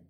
like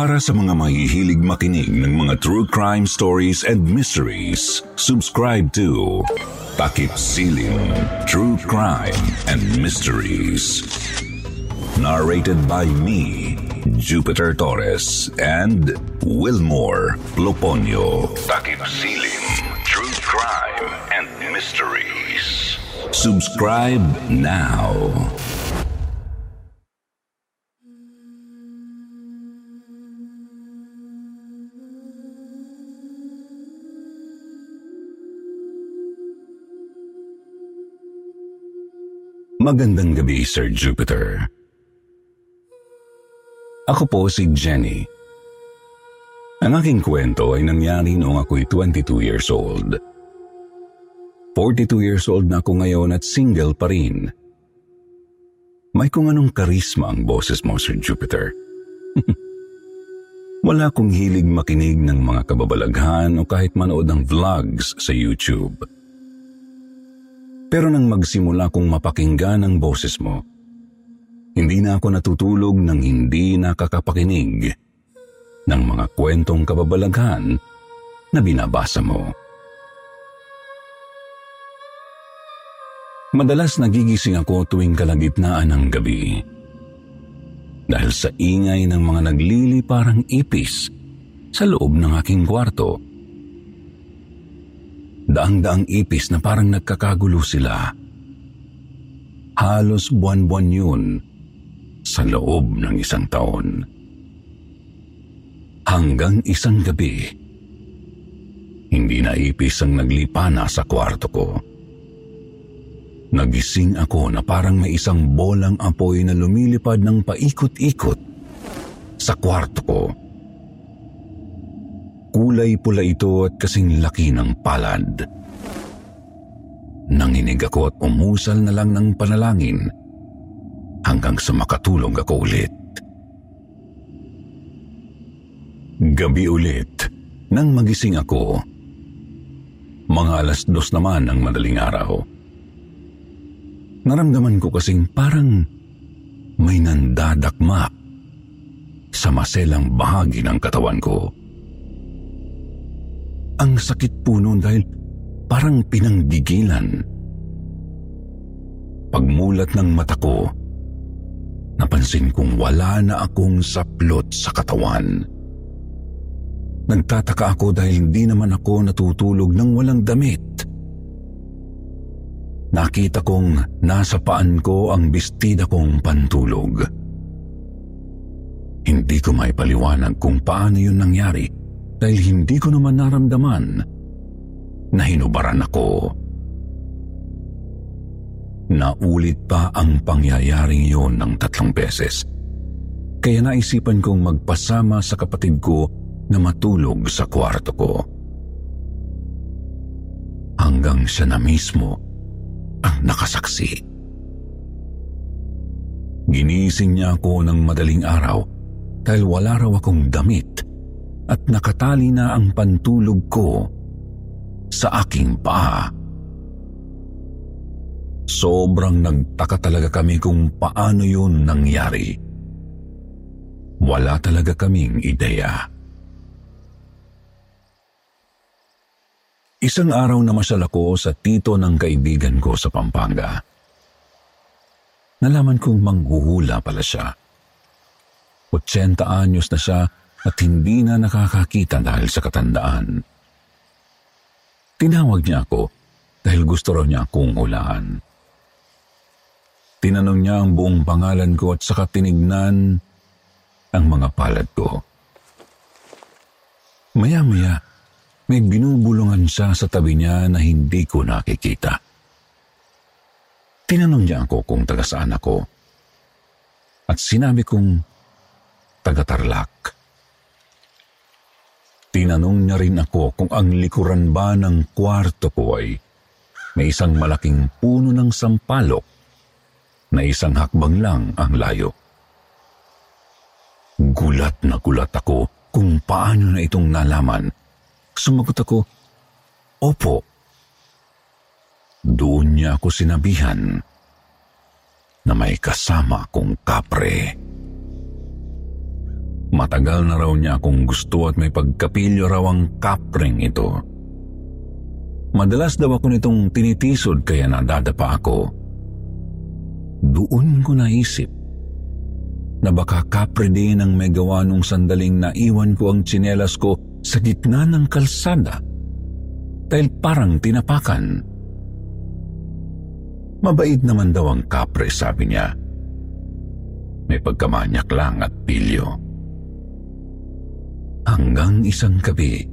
Para sa mga mahihilig makinig ng mga true crime stories and mysteries, subscribe to Takip Silim True Crime and Mysteries. Narrated by me, Jupiter Torres and Wilmore Loponio. Takip Silim True Crime and Mysteries. Subscribe now. Magandang gabi, Sir Jupiter. Ako po si Jenny. Ang aking kwento ay nangyari noong ako'y 22 years old. 42 years old na ako ngayon at single pa rin. May kung anong karisma ang boses mo, Sir Jupiter. Wala akong hilig makinig ng mga kababalaghan o kahit manood ng vlogs sa YouTube. Pero nang magsimula kong mapakinggan ang boses mo, hindi na ako natutulog nang hindi nakakapakinig ng mga kwentong kababalaghan na binabasa mo. Madalas nagigising ako tuwing kalagitnaan ng gabi. Dahil sa ingay ng mga naglili parang ipis sa loob ng aking kwarto. Daang-daang ipis na parang nagkakagulo sila. Halos buwan-buwan yun sa loob ng isang taon. Hanggang isang gabi, hindi na ipis ang naglipana sa kwarto ko. Nagising ako na parang may isang bolang apoy na lumilipad ng paikot-ikot sa kwarto ko. Kulay pula ito at kasing laki ng palad. Nanginig ako at umusal na lang ng panalangin hanggang sa makatulog ako ulit. Gabi ulit, nang magising ako, mga alas dos naman ng madaling araw. Naramdaman ko kasing parang may nandadakma sa maselang bahagi ng katawan ko. Ang sakit po noon dahil parang pinanggigilan. Pagmulat ng mata ko, napansin kong wala na akong saplot sa katawan. Nagtataka ako dahil hindi naman ako natutulog ng walang damit. Nakita kong nasa paan ko ang bestida kong pantulog. Hindi ko may paliwanag kung paano yun nangyari dahil hindi ko naman naramdaman na hinubaran ako. Naulit pa ang pangyayaring iyon ng tatlong beses. Kaya naisipan kong magpasama sa kapatid ko na matulog sa kwarto ko. hanggang siya na mismo nakasaksi. Ginising niya ako ng madaling araw dahil wala raw akong damit at nakatali na ang pantulog ko sa aking paa. Sobrang nagtaka talaga kami kung paano yun nangyari. Wala talaga kaming ideya. Isang araw na masyal ako sa tito ng kaibigan ko sa Pampanga. Nalaman kong manghuhula pala siya. 80 anyos na siya at hindi na nakakakita dahil sa katandaan. Tinawag niya ako dahil gusto raw niya akong hulaan. Tinanong niya ang buong pangalan ko at saka tinignan ang mga palad ko. Maya-maya, may binubulungan siya sa tabi niya na hindi ko nakikita. Tinanong niya ako kung taga saan ako. At sinabi kong taga Tarlac. Tinanong niya rin ako kung ang likuran ba ng kwarto ko ay may isang malaking puno ng sampalok na isang hakbang lang ang layo. Gulat na gulat ako kung paano na itong nalaman. Sumagot ako, Opo. Doon niya ako sinabihan na may kasama kong kapre. Matagal na raw niya akong gusto at may pagkapilyo raw ang kapreng ito. Madalas daw ako nitong tinitisod kaya nadadapa ako. Doon ko naisip na baka kapre din ang may gawa nung sandaling naiwan ko ang tsinelas ko sa gitna ng kalsada dahil parang tinapakan. Mabait naman daw ang kapre, sabi niya. May pagkamanyak lang at pilyo. Hanggang isang gabi,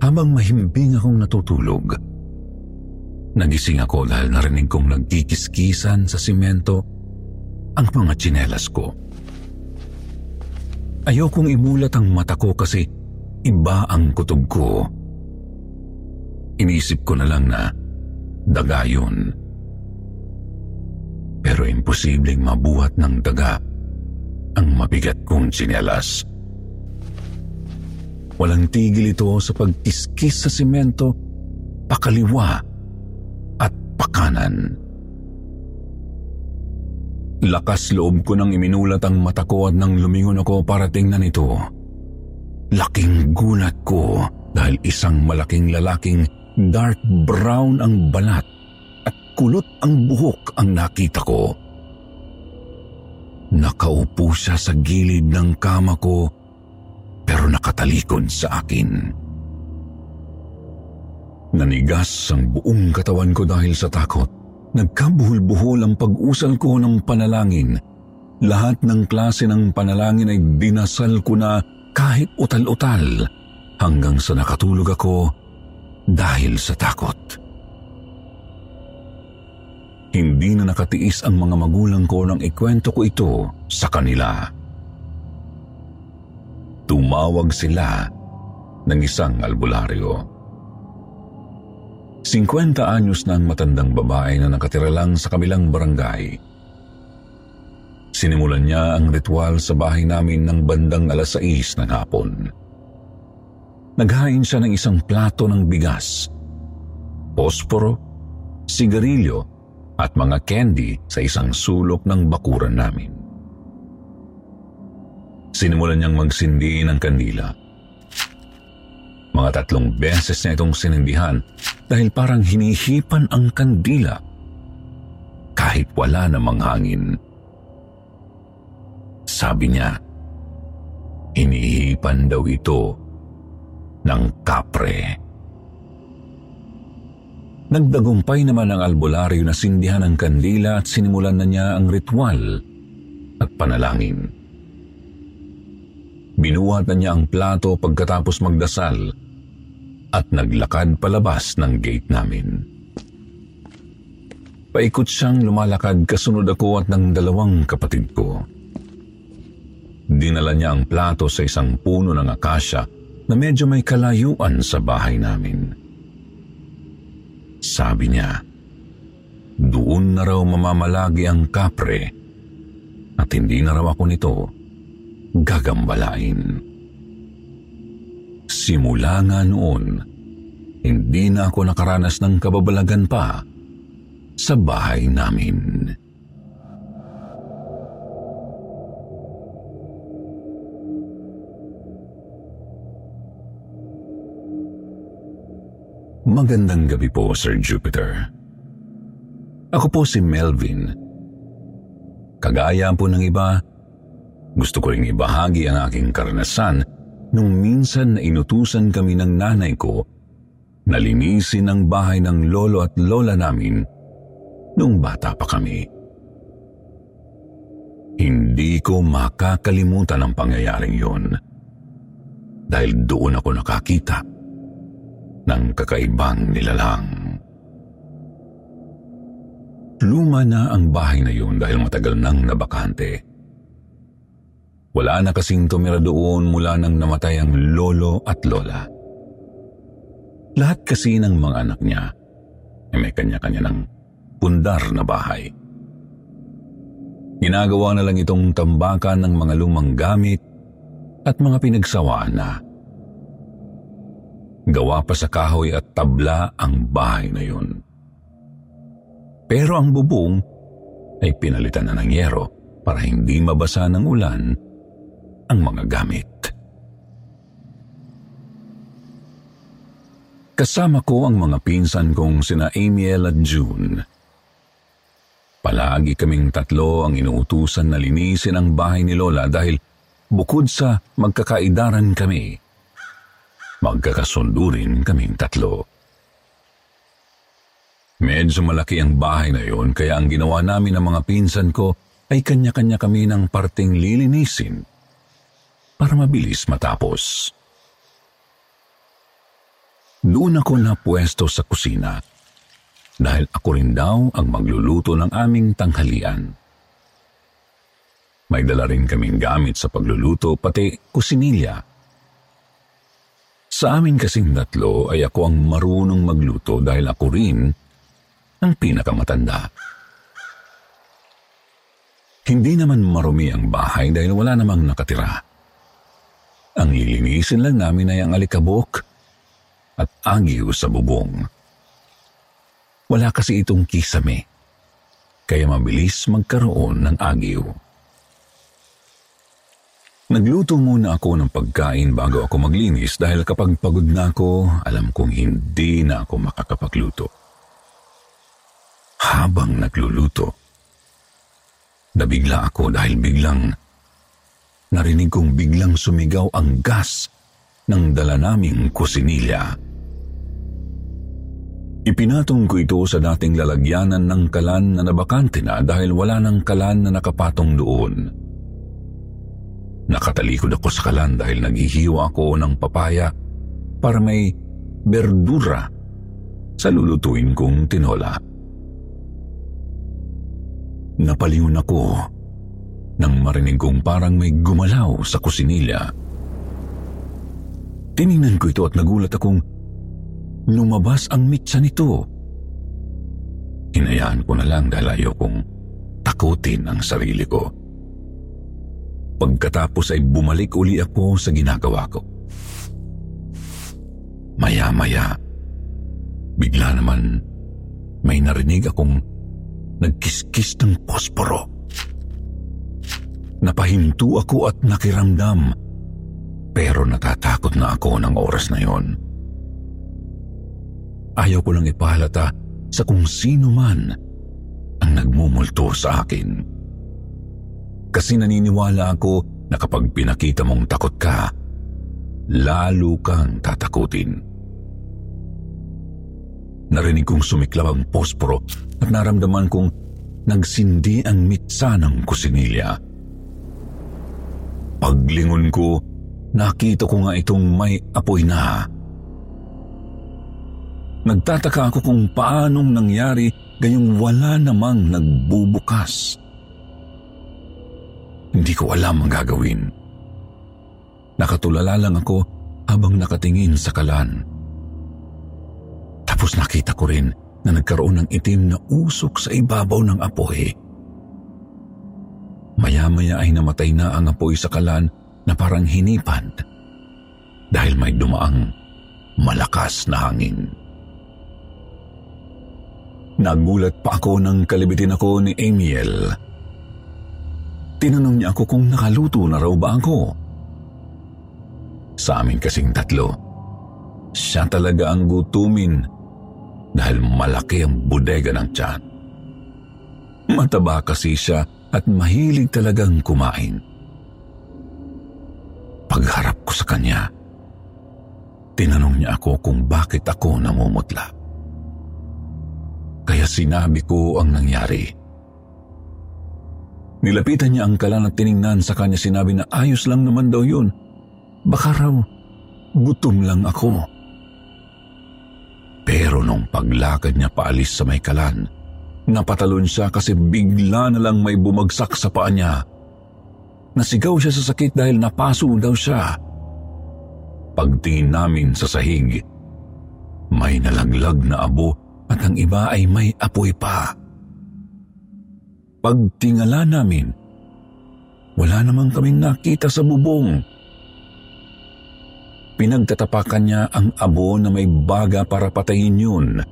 habang mahimbing akong natutulog, Nagising ako dahil narinig kong nagkikiskisan sa simento ang mga tsinelas ko. Ayokong imulat ang mata ko kasi iba ang kutob ko. Inisip ko na lang na daga yun. Pero imposibleng mabuhat ng daga ang mabigat kong tsinelas. Walang tigil ito sa pagkiskis sa simento, pakaliwa pakanan. Lakas loob ko nang iminulat ang mata ko at nang lumingon ako para tingnan ito. Laking gulat ko dahil isang malaking lalaking dark brown ang balat at kulot ang buhok ang nakita ko. Nakaupo siya sa gilid ng kama ko pero nakatalikod sa akin. Nanigas ang buong katawan ko dahil sa takot. Nagkabuhol-buhol ang pag-usal ko ng panalangin. Lahat ng klase ng panalangin ay dinasal ko na kahit utal-utal hanggang sa nakatulog ako dahil sa takot. Hindi na nakatiis ang mga magulang ko nang ikwento ko ito sa kanila. Tumawag sila ng isang albularyo. 50 anyos na ang matandang babae na nakatira lang sa kabilang barangay. Sinimulan niya ang ritual sa bahay namin ng bandang alas 6 ng hapon. Naghain siya ng isang plato ng bigas, posporo, sigarilyo at mga candy sa isang sulok ng bakuran namin. Sinimulan niyang magsindi ng kandila. Mga tatlong beses na itong sinindihan dahil parang hinihipan ang kandila kahit wala namang hangin. Sabi niya, hinihipan daw ito ng kapre. Nagdagumpay naman ang albularyo na sindihan ng kandila at sinimulan na niya ang ritual at panalangin. Binuhat na niya ang plato pagkatapos magdasal at naglakad palabas ng gate namin. Paikot siyang lumalakad kasunod ako at ng dalawang kapatid ko. Dinala niya ang plato sa isang puno ng akasya na medyo may kalayuan sa bahay namin. Sabi niya, doon na raw mamamalagi ang kapre at hindi na raw ako nito gagambalain. Simula nga noon, hindi na ako nakaranas ng kababalagan pa sa bahay namin. Magandang gabi po, Sir Jupiter. Ako po si Melvin. Kagaya po ng iba, gusto ko ring ibahagi ang aking karanasan nung minsan na inutusan kami ng nanay ko na linisin ang bahay ng lolo at lola namin nung bata pa kami. Hindi ko makakalimutan ang pangyayaring yun dahil doon ako nakakita ng kakaibang nilalang. Luma na ang bahay na yun dahil matagal nang nabakante. Wala na kasing tumira doon mula nang namatay ang lolo at lola. Lahat kasi ng mga anak niya ay may kanya-kanya ng pundar na bahay. Ginagawa na lang itong tambakan ng mga lumang gamit at mga pinagsawaan na. Gawa pa sa kahoy at tabla ang bahay na yun. Pero ang bubong ay pinalitan na ng yero para hindi mabasa ng ulan ang mga gamit. Kasama ko ang mga pinsan kong sina Amiel at June. Palagi kaming tatlo ang inuutusan na linisin ang bahay ni Lola dahil bukod sa magkakaidaran kami, Magkakasundo rin kaming tatlo. Medyo malaki ang bahay na yon kaya ang ginawa namin ng mga pinsan ko ay kanya-kanya kami ng parting lilinisin para mabilis matapos. Doon ako na pwesto sa kusina dahil ako rin daw ang magluluto ng aming tanghalian. May dala rin kaming gamit sa pagluluto pati kusinilya sa amin kasing tatlo ay ako ang marunong magluto dahil ako rin ang pinakamatanda. Hindi naman marumi ang bahay dahil wala namang nakatira. Ang lilinisin lang namin ay ang alikabok at agiw sa bubong. Wala kasi itong kisame, kaya mabilis magkaroon ng agiw. Nagluto muna ako ng pagkain bago ako maglinis dahil kapag pagod na ako, alam kong hindi na ako makakapagluto. Habang nagluluto, nabigla ako dahil biglang narinig kong biglang sumigaw ang gas ng dala naming kusinilya. Ipinatong ko ito sa dating lalagyanan ng kalan na nabakante na dahil wala ng kalan na nakapatong doon. Nakatalikod ako sa kalan dahil naghihiwa ako ng papaya para may berdura sa lulutuin kong tinola. Napalingon ako nang marinig kong parang may gumalaw sa kusinilya. Tiningnan ko ito at nagulat akong lumabas ang mitsa nito. Hinayaan ko na lang dahil ayaw kong takutin ang sarili ko. Pagkatapos ay bumalik uli ako sa ginagawa ko. Maya-maya, bigla naman may narinig akong nagkiskis ng posporo. Napahinto ako at nakiramdam, pero natatakot na ako ng oras na yon. Ayaw ko lang ipahalata sa kung sino man ang nagmumulto sa akin kasi naniniwala ako na kapag pinakita mong takot ka, lalo kang tatakutin. Narinig kong sumiklaw ang posporo at naramdaman kong nagsindi ang mitsa ng kusinilya. Paglingon ko, nakita ko nga itong may apoy na. Nagtataka ako kung paanong nangyari gayong wala namang nagbubukas. Hindi ko alam ang gagawin. Nakatulala lang ako habang nakatingin sa kalan. Tapos nakita ko rin na nagkaroon ng itim na usok sa ibabaw ng apoy. Maya-maya ay namatay na ang apoy sa kalan na parang hinipan dahil may dumaang malakas na hangin. Nagulat pa ako nang kalibitin ako ni Amiel. Tinanong niya ako kung nakaluto na raw ba ako. Sa amin kasing tatlo, siya talaga ang gutumin dahil malaki ang bodega ng tiyan. Mataba kasi siya at mahilig talagang kumain. Pagharap ko sa kanya, tinanong niya ako kung bakit ako namumutla. Kaya sinabi ko ang nangyari. Nilapitan niya ang kalan at tiningnan sa kanya sinabi na ayos lang naman daw yun. Baka raw gutom lang ako. Pero nung paglakad niya paalis sa may kalan, napatalon siya kasi bigla na lang may bumagsak sa paa niya. Nasigaw siya sa sakit dahil napaso daw siya. Pagtingin namin sa sahig, may nalaglag na abo at ang iba ay may apoy pa. Pagtingala namin, wala namang kaming nakita sa bubong. Pinagtatapakan niya ang abo na may baga para patayin yun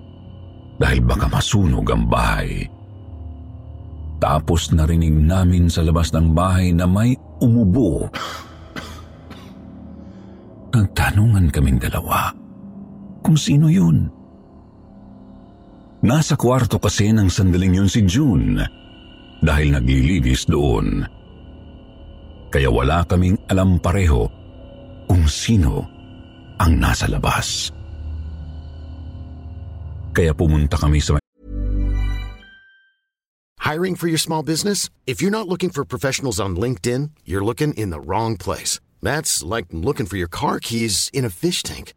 dahil baka masunog ang bahay. Tapos narinig namin sa labas ng bahay na may umubo. Nagtanungan kaming dalawa kung sino yun. Nasa kwarto kasi ng sandaling yun si June dahil naglilinis doon. Kaya wala kaming alam pareho kung sino ang nasa labas. Kaya pumunta kami sa Hiring for your small business? If you're not looking for professionals on LinkedIn, you're looking in the wrong place. That's like looking for your car keys in a fish tank.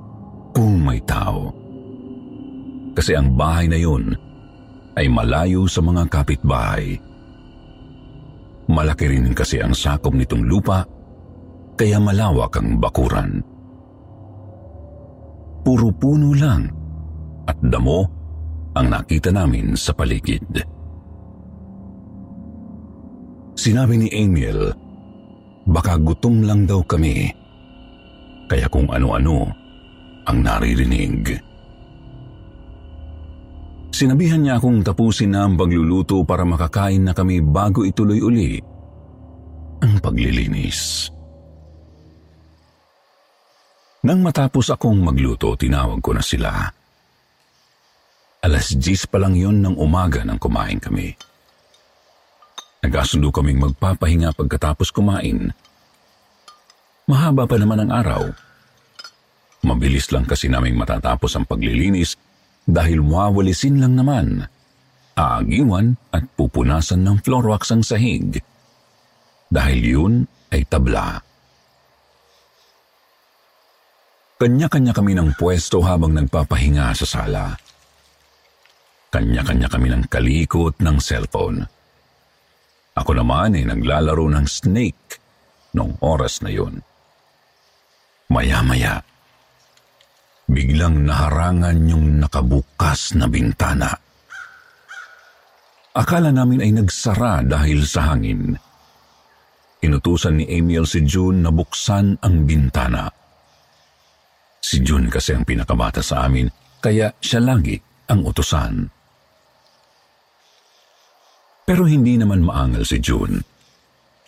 kung may tao. Kasi ang bahay na yun ay malayo sa mga kapitbahay. Malaki rin kasi ang sakop nitong lupa, kaya malawak ang bakuran. Puro puno lang at damo ang nakita namin sa paligid. Sinabi ni Amiel, baka gutom lang daw kami, kaya kung ano-ano ang naririnig. Sinabihan niya akong tapusin na ang pagluluto para makakain na kami bago ituloy uli ang paglilinis. Nang matapos akong magluto, tinawag ko na sila. Alas 10 pa lang yon ng umaga nang kumain kami. Nagkasundo kaming magpapahinga pagkatapos kumain. Mahaba pa naman ang araw. Mabilis lang kasi naming matatapos ang paglilinis dahil wawalisin lang naman. Aagiwan at pupunasan ng floor wax ang sahig. Dahil yun ay tabla. Kanya-kanya kami ng pwesto habang nagpapahinga sa sala. Kanya-kanya kami ng kalikot ng cellphone. Ako naman ay naglalaro ng snake noong oras na yun. Maya-maya, biglang naharangan yung nakabukas na bintana. Akala namin ay nagsara dahil sa hangin. Inutusan ni Emil si June na buksan ang bintana. Si June kasi ang pinakabata sa amin, kaya siya lagi ang utusan. Pero hindi naman maangal si June.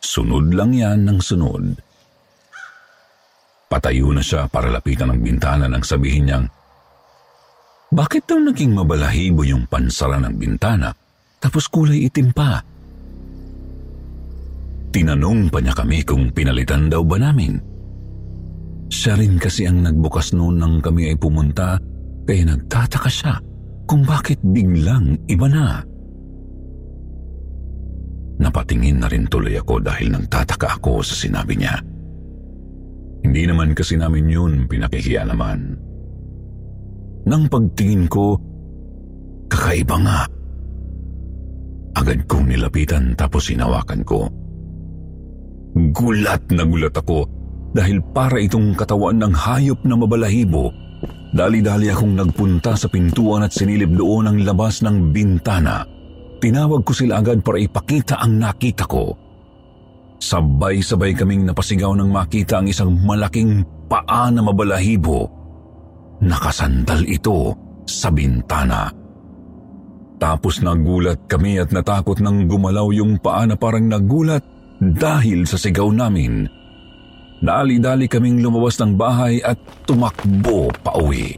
Sunod lang yan ng sunod. Patayo na siya para lapitan ang bintana nang sabihin niyang, Bakit daw naging mabalahibo yung pansara ng bintana tapos kulay itim pa? Tinanong pa niya kami kung pinalitan daw ba namin. Siya rin kasi ang nagbukas noon nang kami ay pumunta kaya nagtataka siya kung bakit biglang iba na. Napatingin na rin tuloy ako dahil nagtataka ako sa sinabi niya. Hindi naman kasi namin yun pinakihiya naman. Nang pagtingin ko, kakaiba nga. Agad kong nilapitan tapos hinawakan ko. Gulat na gulat ako dahil para itong katawan ng hayop na mabalahibo. Dali-dali akong nagpunta sa pintuan at sinilip doon ang labas ng bintana. Tinawag ko sila agad para ipakita ang nakita ko. Sabay-sabay kaming napasigaw nang makita ang isang malaking paa na mabalahibo. Nakasandal ito sa bintana. Tapos nagulat kami at natakot nang gumalaw yung paa na parang nagulat dahil sa sigaw namin. Dali-dali kaming lumabas ng bahay at tumakbo pa uwi.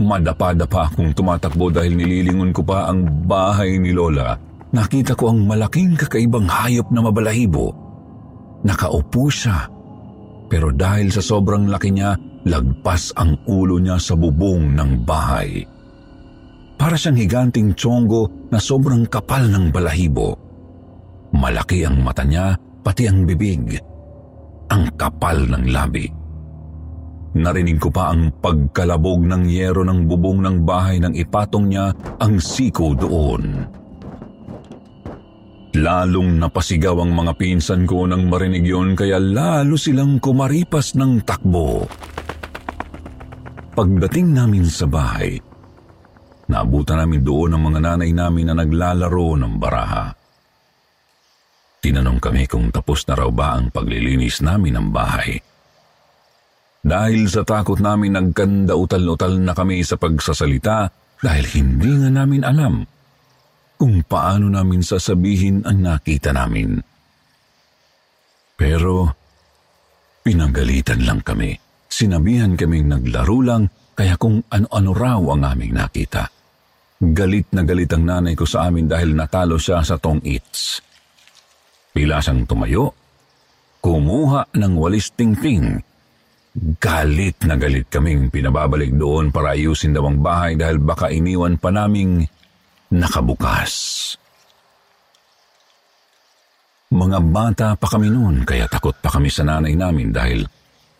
Madapa-dapa akong tumatakbo dahil nililingon ko pa ang bahay ni Lola. Nakita ko ang malaking kakaibang hayop na mabalahibo. Nakaupo siya. Pero dahil sa sobrang laki niya, lagpas ang ulo niya sa bubong ng bahay. Para siyang higanting tsongo na sobrang kapal ng balahibo. Malaki ang mata niya, pati ang bibig. Ang kapal ng labi. Narinig ko pa ang pagkalabog ng yero ng bubong ng bahay nang ipatong niya ang siko doon. Lalong napasigaw ang mga pinsan ko nang marinig yun kaya lalo silang kumaripas ng takbo. Pagdating namin sa bahay, Naabutan namin doon ang mga nanay namin na naglalaro ng baraha. Tinanong kami kung tapos na raw ba ang paglilinis namin ng bahay. Dahil sa takot namin nagkanda utal-utal na kami sa pagsasalita dahil hindi nga namin alam kung paano namin sasabihin ang nakita namin. Pero pinagalitan lang kami. Sinabihan kaming naglaro lang kaya kung ano-ano raw ang aming nakita. Galit na galit ang nanay ko sa amin dahil natalo siya sa tong eats. Bila siyang tumayo, kumuha ng walis tingting. Galit na galit kaming pinababalik doon para ayusin daw ang bahay dahil baka iniwan pa naming nakabukas. Mga bata pa kami noon kaya takot pa kami sa nanay namin dahil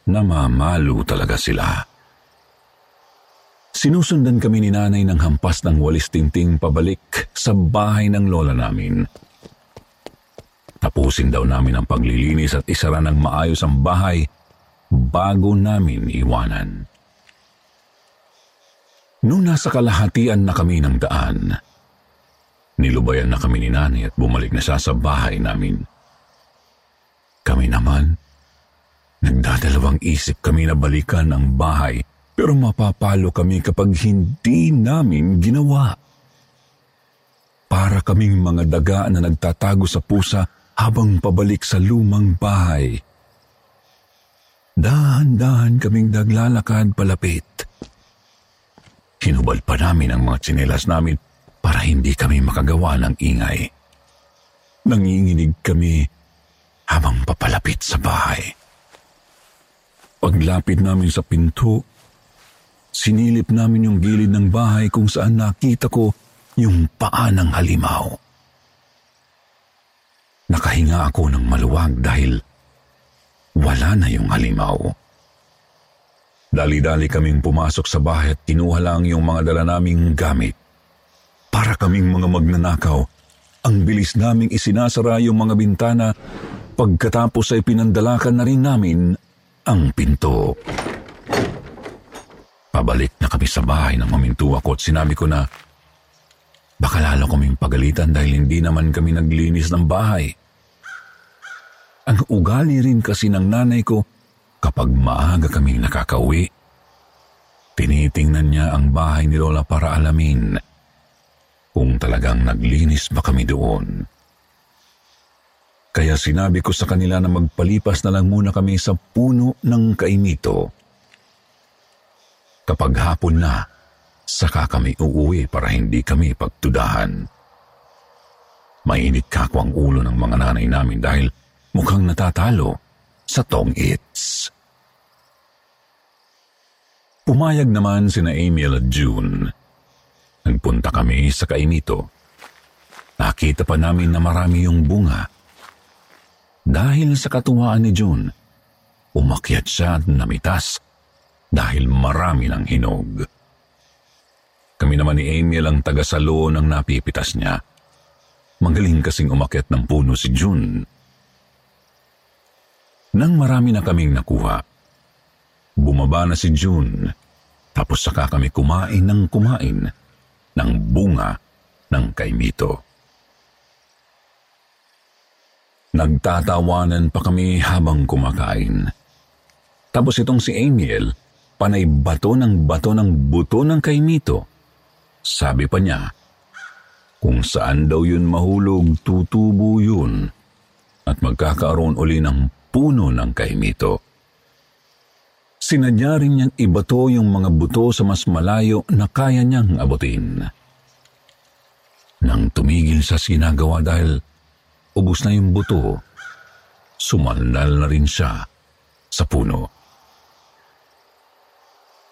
namamalo talaga sila. Sinusundan kami ni nanay ng hampas ng walis tingting pabalik sa bahay ng lola namin. Tapusin daw namin ang paglilinis at isara ng maayos ang bahay bago namin iwanan. Noong nasa kalahatian na kami ng daan, nilubayan na kami ni nanay at bumalik na siya sa bahay namin. Kami naman, nagdadalawang isip kami na balikan ang bahay pero mapapalo kami kapag hindi namin ginawa. Para kaming mga daga na nagtatago sa pusa habang pabalik sa lumang bahay. Dahan-dahan kaming naglalakad palapit. Hinubal pa namin ang mga tsinelas namin para hindi kami makagawa ng ingay. Nanginginig kami habang papalapit sa bahay. Paglapit namin sa pinto, Sinilip namin yung gilid ng bahay kung saan nakita ko yung paa ng halimaw. Nakahinga ako ng maluwag dahil wala na yung halimaw. Dali-dali kaming pumasok sa bahay at kinuha lang yung mga dala naming gamit. Para kaming mga magnanakaw, ang bilis naming isinasara yung mga bintana pagkatapos ay pinandalakan na rin namin ang pinto. Pabalik na kami sa bahay nang maminto ako at sinabi ko na baka lalo kaming pagalitan dahil hindi naman kami naglinis ng bahay. Ang ugali rin kasi ng nanay ko kapag maaga kaming nakakauwi. Tinitingnan niya ang bahay ni Lola para alamin kung talagang naglinis ba kami doon. Kaya sinabi ko sa kanila na magpalipas na lang muna kami sa puno ng kaimito. Kapag hapon na, saka kami uuwi para hindi kami pagtudahan. Mainit kako ang ulo ng mga nanay namin dahil mukhang natatalo sa tong its. Pumayag naman sina Emil at June. Nagpunta kami sa kaimito. Nakita pa namin na marami yung bunga dahil sa katuwaan ni June, umakyat siya at namitas dahil marami ng hinog. Kami naman ni Amy ang tagasalo ng napipitas niya. Magaling kasing umakyat ng puno si June. Nang marami na kaming nakuha, bumaba na si June tapos saka kami kumain ng kumain ng bunga ng kaimito. Nagtatawanan pa kami habang kumakain. Tapos itong si Amiel, panay bato ng bato ng buto ng kaimito. Sabi pa niya, kung saan daw yun mahulog, tutubo yun at magkakaroon uli ng puno ng kaimito. Sinadya rin niyang ibato yung mga buto sa mas malayo na kaya niyang abutin. Nang tumigil sa sinagawa dahil ubos na yung buto, sumandal na rin siya sa puno.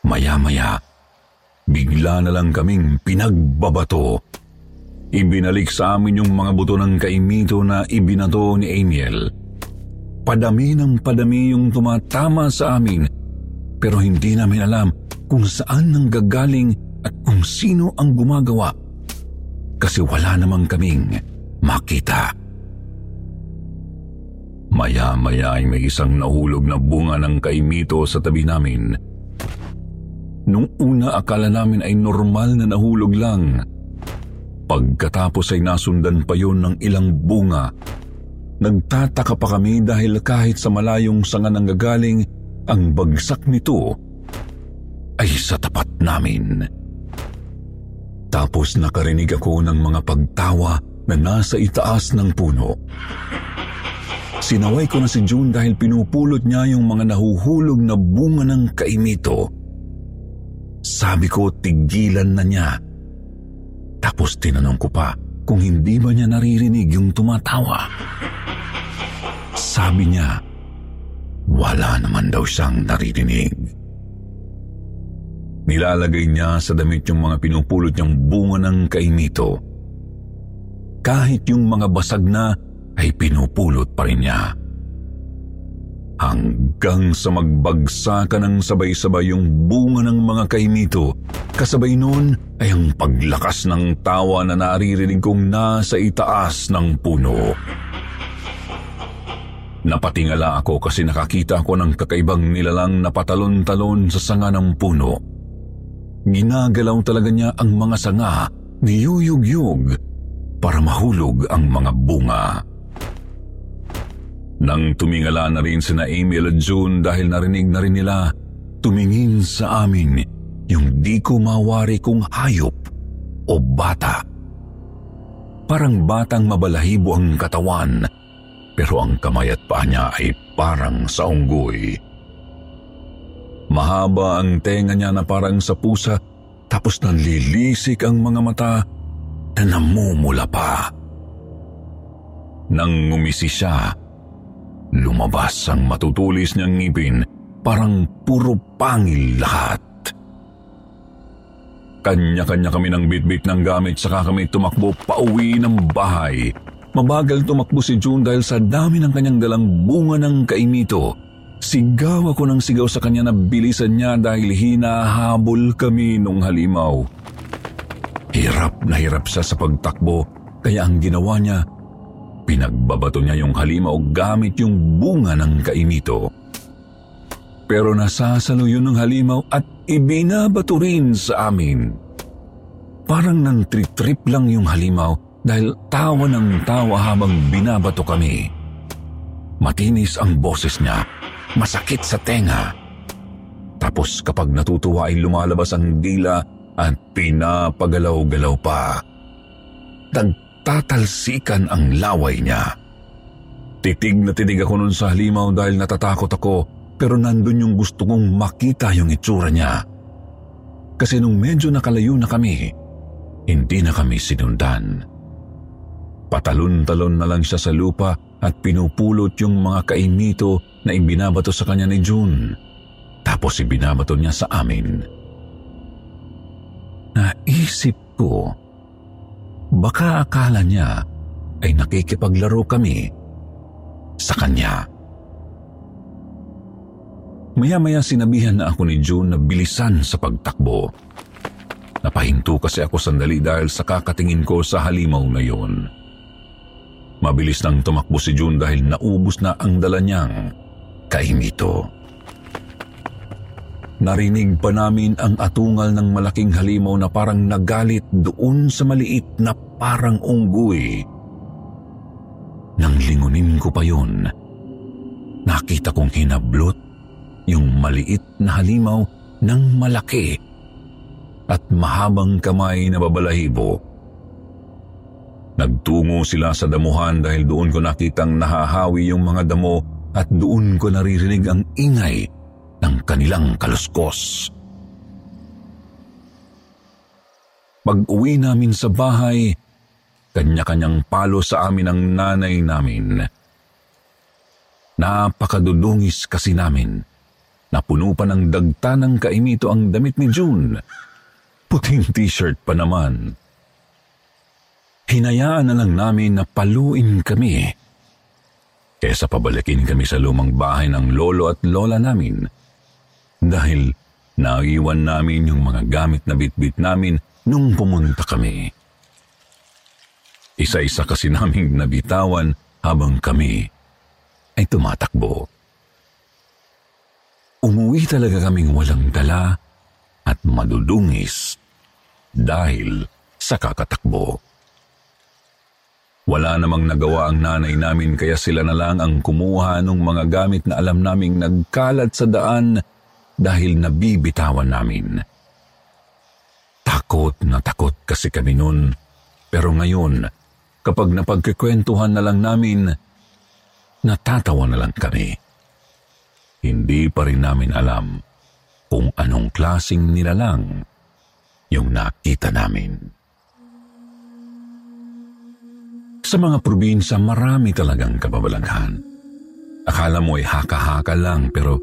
Maya-maya, bigla na lang kaming pinagbabato. Ibinalik sa amin yung mga buto ng kaimito na ibinato ni Amiel. Padami ng padami yung tumatama sa amin, pero hindi namin alam kung saan nang gagaling at kung sino ang gumagawa. Kasi wala namang kaming makita. Maya-maya ay may isang nahulog na bunga ng kaimito sa tabi namin. Nung una akala namin ay normal na nahulog lang. Pagkatapos ay nasundan pa yon ng ilang bunga. Nagtataka pa kami dahil kahit sa malayong sanga nang gagaling, ang bagsak nito ay sa tapat namin. Tapos nakarinig ako ng mga pagtawa na nasa itaas ng puno. Sinaway ko na si June dahil pinupulot niya yung mga nahuhulog na bunga ng kaimito. Sabi ko tigilan na niya. Tapos tinanong ko pa kung hindi ba niya naririnig yung tumatawa. Sabi niya, wala naman daw siyang naririnig. Nilalagay niya sa damit yung mga pinupulot niyang bunga ng kaimito. Kahit yung mga basag na ay pinupulot pa rin niya. Hanggang sa magbagsakan ng sabay-sabay yung bunga ng mga kaimito, kasabay noon ay ang paglakas ng tawa na naririnig kong nasa itaas ng puno. Napatingala ako kasi nakakita ko ng kakaibang nilalang na patalon-talon sa sanga ng puno. Ginagalaw talaga niya ang mga sanga, niyuyug-yug, para mahulog ang mga bunga. Nang tumingala na rin sina Emil at June dahil narinig na rin nila, tumingin sa amin yung di ko mawari kung hayop o bata. Parang batang mabalahibo ang katawan, pero ang kamay at paa niya ay parang sa unggoy. Mahaba ang tenga niya na parang sa pusa, tapos nanlilisik ang mga mata na namumula pa. Nang ngumisi siya, Lumabas ang matutulis niyang ngipin, parang puro pangil lahat. Kanya-kanya kami ng bitbit ng gamit saka kami tumakbo pauwi ng bahay. Mabagal tumakbo si June dahil sa dami ng kanyang dalang bunga ng kaimito. Sigaw ako ng sigaw sa kanya na bilisan niya dahil hinahabol kami nung halimaw. Hirap na hirap siya sa pagtakbo kaya ang ginawa niya Pinagbabato niya yung halimaw gamit yung bunga ng kaimito. Pero nasasalo yun ng halimaw at ibinabato rin sa amin. Parang nang trip-trip lang yung halimaw dahil tawa ng tawa habang binabato kami. Matinis ang boses niya, masakit sa tenga. Tapos kapag natutuwa ay lumalabas ang dila at pinapagalaw-galaw pa. nagtatalsikan ang laway niya. Titig na titig ako nun sa halimaw dahil natatakot ako pero nandun yung gusto kong makita yung itsura niya. Kasi nung medyo nakalayo na kami, hindi na kami sinundan. Patalon-talon na lang siya sa lupa at pinupulot yung mga kaimito na ibinabato sa kanya ni June. Tapos ibinabato niya sa amin. Naisip ko, baka akala niya ay nakikipaglaro kami sa kanya. Maya-maya sinabihan na ako ni June na bilisan sa pagtakbo. Napahinto kasi ako sandali dahil sa kakatingin ko sa halimaw na yun. Mabilis nang tumakbo si June dahil naubos na ang dala niyang kaimito. Narinig pa namin ang atungal ng malaking halimaw na parang nagalit doon sa maliit na parang unggoy. Nang lingunin ko pa yun, nakita kong hinablot yung maliit na halimaw ng malaki at mahabang kamay na babalahibo. Nagtungo sila sa damuhan dahil doon ko nakitang nahahawi yung mga damo at doon ko naririnig ang ingay ng kanilang kaluskos. Pag-uwi namin sa bahay, kanya-kanyang palo sa amin ang nanay namin. Napakadudungis kasi namin. Napuno pa ng dagta ng kaimito ang damit ni June. Puting t-shirt pa naman. Hinayaan na lang namin na paluin kami. Kesa pabalikin kami sa lumang bahay ng lolo at lola namin dahil naiwan namin yung mga gamit na bitbit namin nung pumunta kami. Isa-isa kasi naming nabitawan habang kami ay tumatakbo. Umuwi talaga kaming walang dala at madudungis dahil sa kakatakbo. Wala namang nagawa ang nanay namin kaya sila na lang ang kumuha ng mga gamit na alam naming nagkalat sa daan dahil nabibitawan namin. Takot na takot kasi kami noon. Pero ngayon, kapag napagkikwentuhan na lang namin, natatawa na lang kami. Hindi pa rin namin alam kung anong klasing nilalang yung nakita namin. Sa mga probinsya, marami talagang kababalaghan. Akala mo ay haka-haka lang pero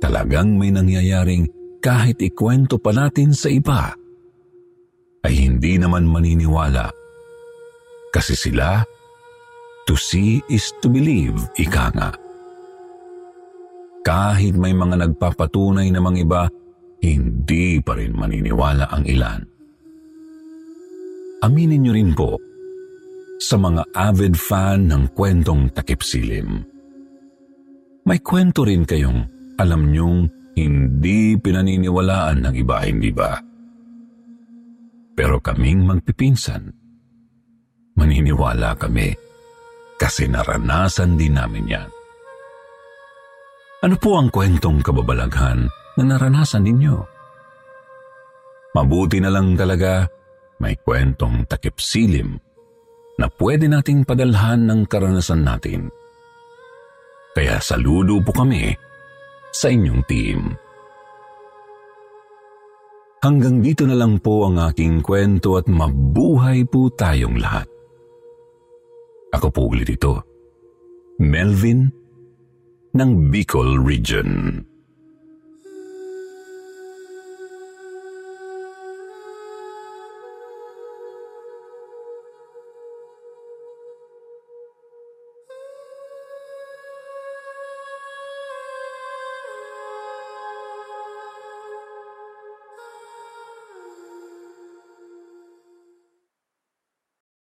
talagang may nangyayaring kahit ikwento pa natin sa iba, ay hindi naman maniniwala. Kasi sila, to see is to believe, ika nga. Kahit may mga nagpapatunay na mga iba, hindi pa rin maniniwala ang ilan. Aminin niyo rin po, sa mga avid fan ng kwentong takip silim. May kwento rin kayong alam niyong hindi pinaniniwalaan ng iba, hindi ba? Pero kaming magpipinsan, maniniwala kami kasi naranasan din namin yan. Ano po ang kwentong kababalaghan na naranasan ninyo? Mabuti na lang talaga may kwentong takip silim na pwede nating padalhan ng karanasan natin. Kaya saludo po kami sa inyong team. Hanggang dito na lang po ang aking kwento at mabuhay po tayong lahat. Ako po ulit ito, Melvin ng Bicol Region.